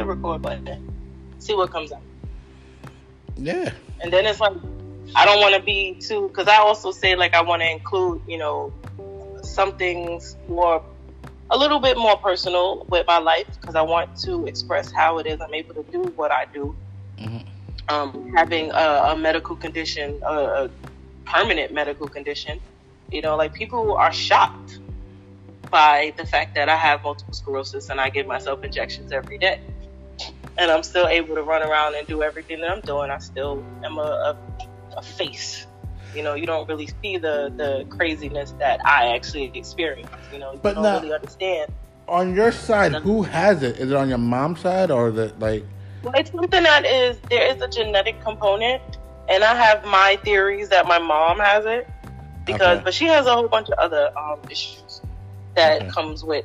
the record button, see what comes out. Yeah. And then it's like, I don't want to be too, because I also say like I want to include, you know, some things more, a little bit more personal with my life because I want to express how it is I'm able to do what I do. Mhm. Um, having a, a medical condition, a, a permanent medical condition, you know, like people are shocked by the fact that I have multiple sclerosis and I give myself injections every day. And I'm still able to run around and do everything that I'm doing. I still am a, a, a face. You know, you don't really see the, the craziness that I actually experience. You know, you But don't now- really understand. On your side, who has it? Is it on your mom's side or is it like? Well, it's something that is there is a genetic component, and I have my theories that my mom has it because, Okay. but she has a whole bunch of other um, issues that Okay. comes with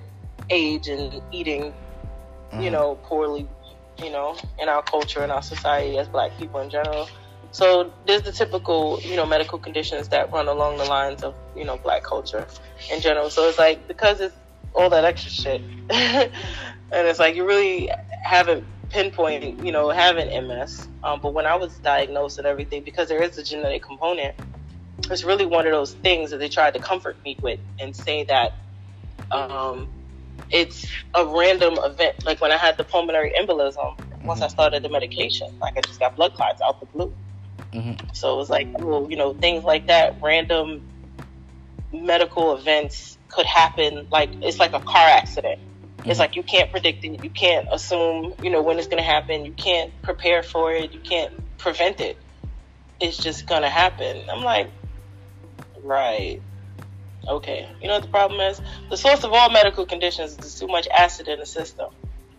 age and eating, you Mhm. know, poorly, you know, in our culture and our society as Black people in general. So there's the typical, you know, medical conditions that run along the lines of, you know, Black culture in general. So it's like because it's all that extra shit, and it's like you really haven't pinpoint, you know, having MS. Um, but when I was diagnosed and everything, because there is a genetic component, it's really one of those things that they tried to comfort me with and say that um, it's a random event. Like when I had the pulmonary embolism, once I started the medication, like I just got blood clots out the blue. Mhm. So it was like, well, you know, things like that, random medical events could happen. Like it's like a car accident. It's Mhm. like you can't predict it. You can't assume, you know, when it's going to happen. You can't prepare for it. You can't prevent it. It's just going to happen. I'm like, right. Okay. You know what the problem is? The source of all medical conditions is too much acid in the system.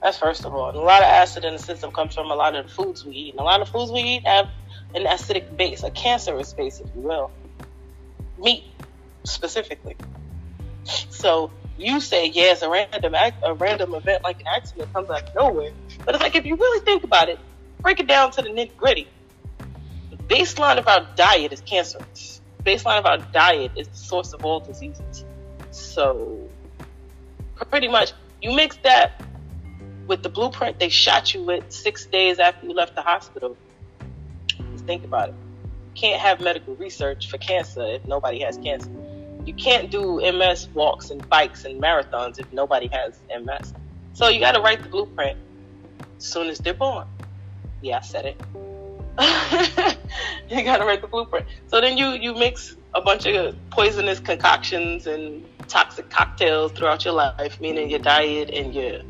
That's first of all. And a lot of acid in the system comes from a lot of the foods we eat. And a lot of foods we eat have an acidic base, a cancerous base, if you will. Meat, specifically. So you say, yeah, it's a random act, a random event like an accident comes out of nowhere. But it's like if you really think about it, break it down to the nitty gritty. The baseline of our diet is cancerous. Baseline of our diet is the source of all diseases. So pretty much you mix that with the blueprint they shot you with six days after you left the hospital. Just think about it. You can't have medical research for cancer if nobody has cancer. You can't do MS walks and bikes and marathons if nobody has MS. So you got to write the blueprint as soon as they're born. Yeah, I said it. you got to write the blueprint. So then you you mix a bunch of poisonous concoctions and toxic cocktails throughout your life, meaning your diet and your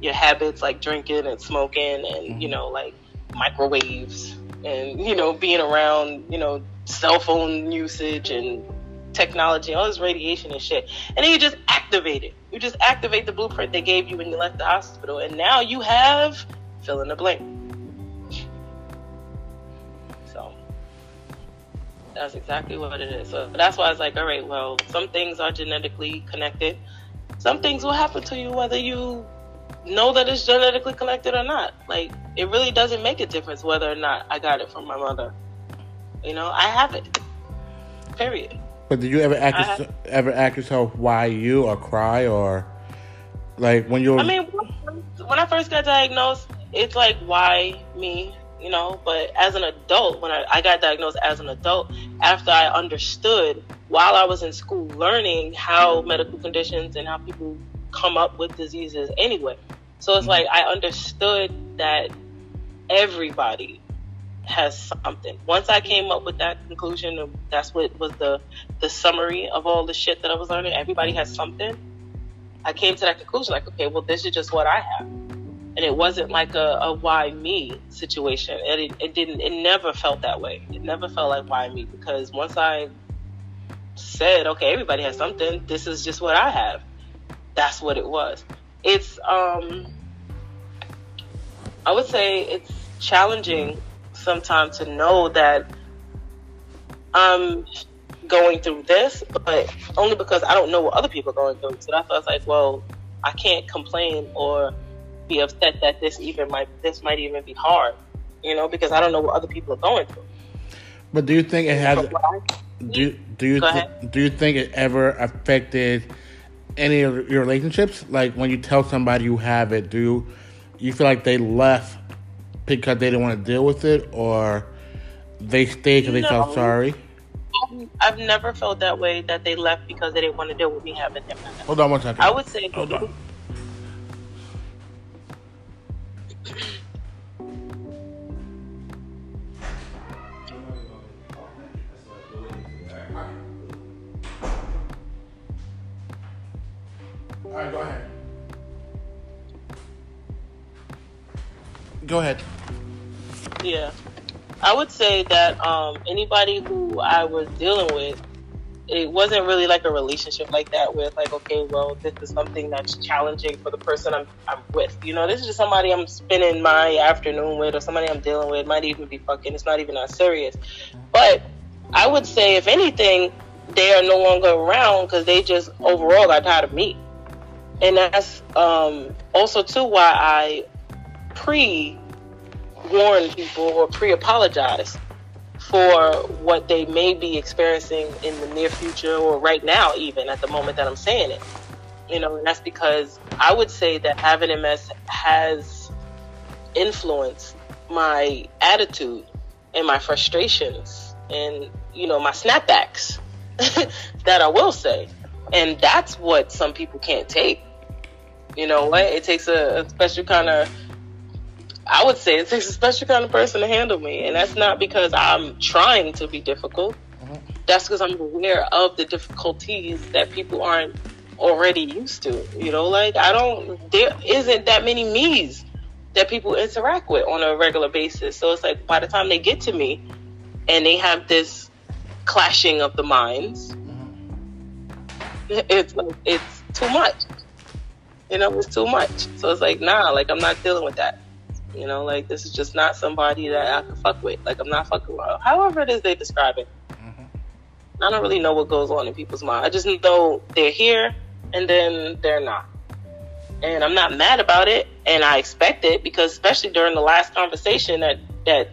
your habits like drinking and smoking and you mm-hmm. know like microwaves and you know being around you know cell phone usage and technology all this radiation and shit. And then you just activate it. You just activate the blueprint they gave you when you left the hospital. And now you have fill in the blank that's exactly what it is so that's why I was like all right well some things are genetically connected some things will happen to you whether you know that it's genetically connected or not. Like it really doesn't make a difference whether or not I got it from my mother. You know, I have it. Period. But did you ever ask ever ask yourself why you or cry or like when you're I mean, when I first got diagnosed, it's like why me, you know. But as an adult, when I, I got diagnosed as an adult, after I understood while I was in school learning how medical conditions and how people come up with diseases anyway. So it's mm-hmm. like I understood that everybody has something. Once I came up with that conclusion, that's what was the the summary of all the shit that I was learning. Everybody mm-hmm. has something. I came to that conclusion, like, okay, well, this is just what I have, and it wasn't like a, a why me situation. And it, it didn't. It never felt that way. It never felt like why me because once I said, okay, everybody has something. This is just what I have. That's what it was. It's um, I would say it's challenging sometimes to know that I'm going through this, but only because I don't know what other people are going through. So that's I was like, well, I can't complain or be upset that this even might this might even be hard, you know, because I don't know what other people are going through. But do you think it has? But what I- Do you, do you ahead. do you think it ever affected any of your relationships? Like when you tell somebody you have it, do you you feel like they left because they didn't want to deal with it, or they stayed because they felt sorry? I've never felt that way that they left because they didn't want to deal with me having MS. Hold on one second. I would say Hold on. All right, go ahead. Go ahead. Yeah. I would say that um, anybody who I was dealing with, it wasn't really like a relationship like that with like, okay, well, this is something that's challenging for the person I'm, I'm with. You know, this is just somebody I'm spending my afternoon with or somebody I'm dealing with. Might even be fucking. It's not even that serious. But I would say, if anything, they are no longer around because they just overall got tired of me. And that's um, also, too, why I pre warn people or pre apologize for what they may be experiencing in the near future or right now, even at the moment that I'm saying it. You know, and that's because I would say that having MS has influenced my attitude and my frustrations and, you know, my snapbacks that I will say. And that's what some people can't take. You know what? It takes a, a special kind of I would say it takes a special kind of person to handle me, and that's not because I'm trying to be difficult. Mm-hmm. That's because I'm aware of the difficulties that people aren't already used to. You know, like I don't. There isn't that many me's that people interact with on a regular basis. So it's like by the time they get to me, and they have this clashing of the minds, mm-hmm. it's like it's too much. You know, it's too much. So it's like, nah, like I'm not dealing with that. You know, like this is just not somebody that I can fuck with. Like I'm not fucking with. However it is they describe it. Mm-hmm. I don't really know what goes on in people's mind. I just know they're here and then they're not. And I'm not mad about it and I expect it because especially during the last conversation that that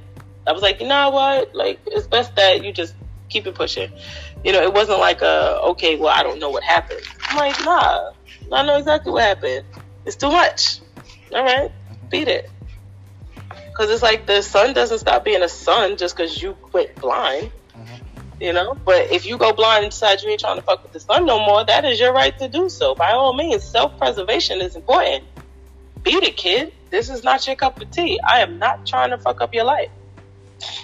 I was like, you know what? Like it's best that you just keep it pushing. You know, it wasn't like a okay, well I don't know what happened. I'm like, nah, I know exactly what happened. It's too much. All right, beat it. Because it's like the sun doesn't stop being a sun just because you quit blind. You know, but if you go blind and decide you ain't trying to fuck with the sun no more, that is your right to do so. By all means, self preservation is important. Beat it, kid. This is not your cup of tea. I am not trying to fuck up your life.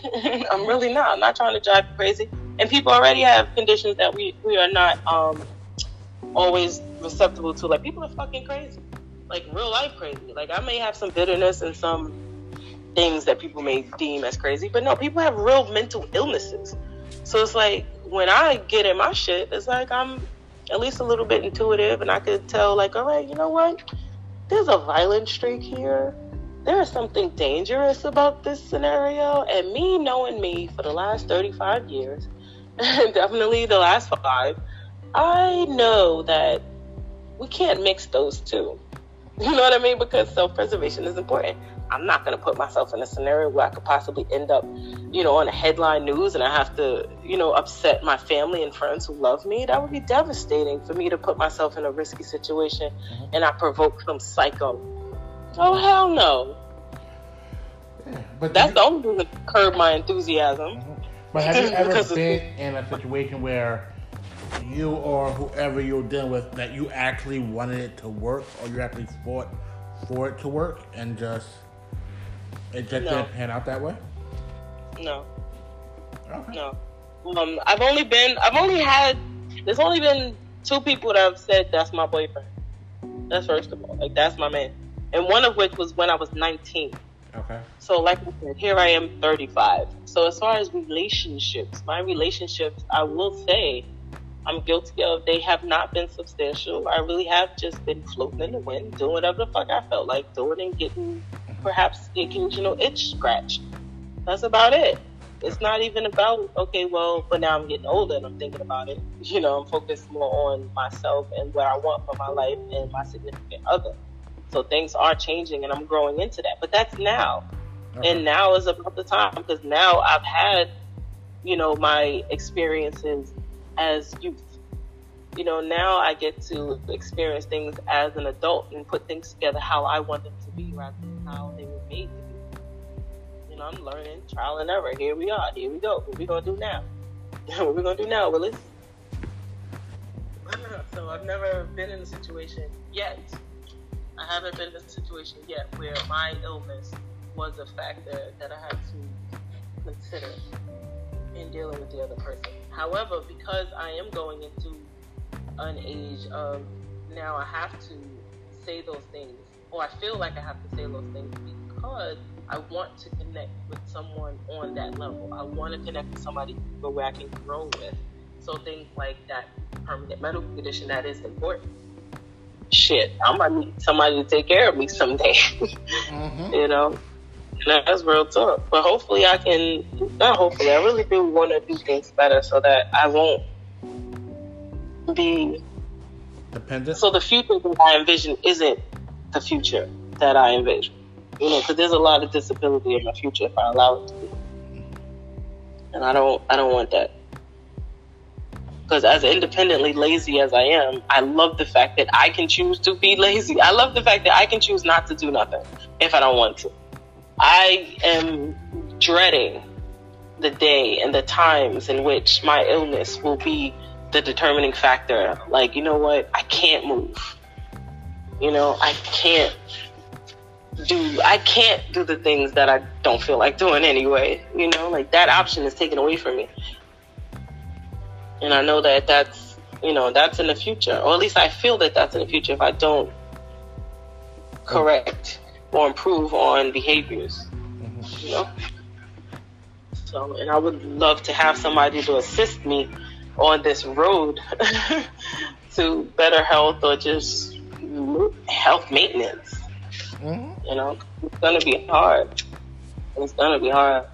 I'm really not. I'm not trying to drive you crazy. And people already have conditions that we, we are not um, always receptible to. Like, people are fucking crazy. Like, real life crazy. Like, I may have some bitterness and some things that people may deem as crazy, but no, people have real mental illnesses. So it's like when I get in my shit, it's like I'm at least a little bit intuitive and I could tell, like, all right, you know what? There's a violent streak here. There is something dangerous about this scenario. And me knowing me for the last 35 years, and definitely the last five, I know that we can't mix those two. You know what I mean? Because self preservation is important. I'm not going to put myself in a scenario where I could possibly end up, you know, on a headline news and I have to, you know, upset my family and friends who love me. That would be devastating for me to put myself in a risky situation mm-hmm. and I provoke some psycho. Oh, hell no. But That's you- the only thing that curb my enthusiasm. Mm-hmm. But have you ever been in a situation where you or whoever you're dealing with that you actually wanted it to work or you actually fought for it to work and just it just No. didn't pan out that way? No. Okay. No. Um, I've only been, I've only had, there's only been two people that have said that's my boyfriend. That's first of all, like that's my man, and one of which was when I was 19. Okay. So, like I said, here I am, 35. So, as far as relationships, my relationships, I will say, I'm guilty of. They have not been substantial. I really have just been floating in the wind, doing whatever the fuck I felt like doing, and getting perhaps the occasional itch scratch. That's about it. It's not even about okay, well, but now I'm getting older and I'm thinking about it. You know, I'm focused more on myself and what I want for my life and my significant other. So things are changing and I'm growing into that. But that's now. Okay. And now is about the time because now I've had, you know, my experiences as youth. you know, now I get to experience things as an adult and put things together how I want them to be rather than how they were made to be. You know, I'm learning, trial and error. Here we are. Here we go. What we gonna do now? what we gonna do now, Willis? So I've never been in a situation yet. I haven't been in a situation yet where my illness was a factor that I had to consider in dealing with the other person. However, because I am going into an age of now I have to say those things, or I feel like I have to say those things because I want to connect with someone on that level. I want to connect with somebody where I can grow with. So things like that permanent medical condition that is important. Shit, I might need somebody to take care of me someday. mm-hmm. You know, that's real talk. But hopefully, I can. Not hopefully, I really do want to do things better so that I won't be dependent. So the future that I envision isn't the future that I envision. You know, because there's a lot of disability in my future if I allow it to be, and I don't. I don't want that. Because as independently lazy as I am, I love the fact that I can choose to be lazy. I love the fact that I can choose not to do nothing if I don't want to. I am dreading the day and the times in which my illness will be the determining factor. Like, you know what? I can't move. You know, I can't do I can't do the things that I don't feel like doing anyway. You know, like that option is taken away from me. And I know that that's, you know, that's in the future. Or at least I feel that that's in the future if I don't correct or improve on behaviors. Mm-hmm. You know? So, and I would love to have somebody to assist me on this road to better health or just health maintenance. Mm-hmm. You know, it's gonna be hard. It's gonna be hard.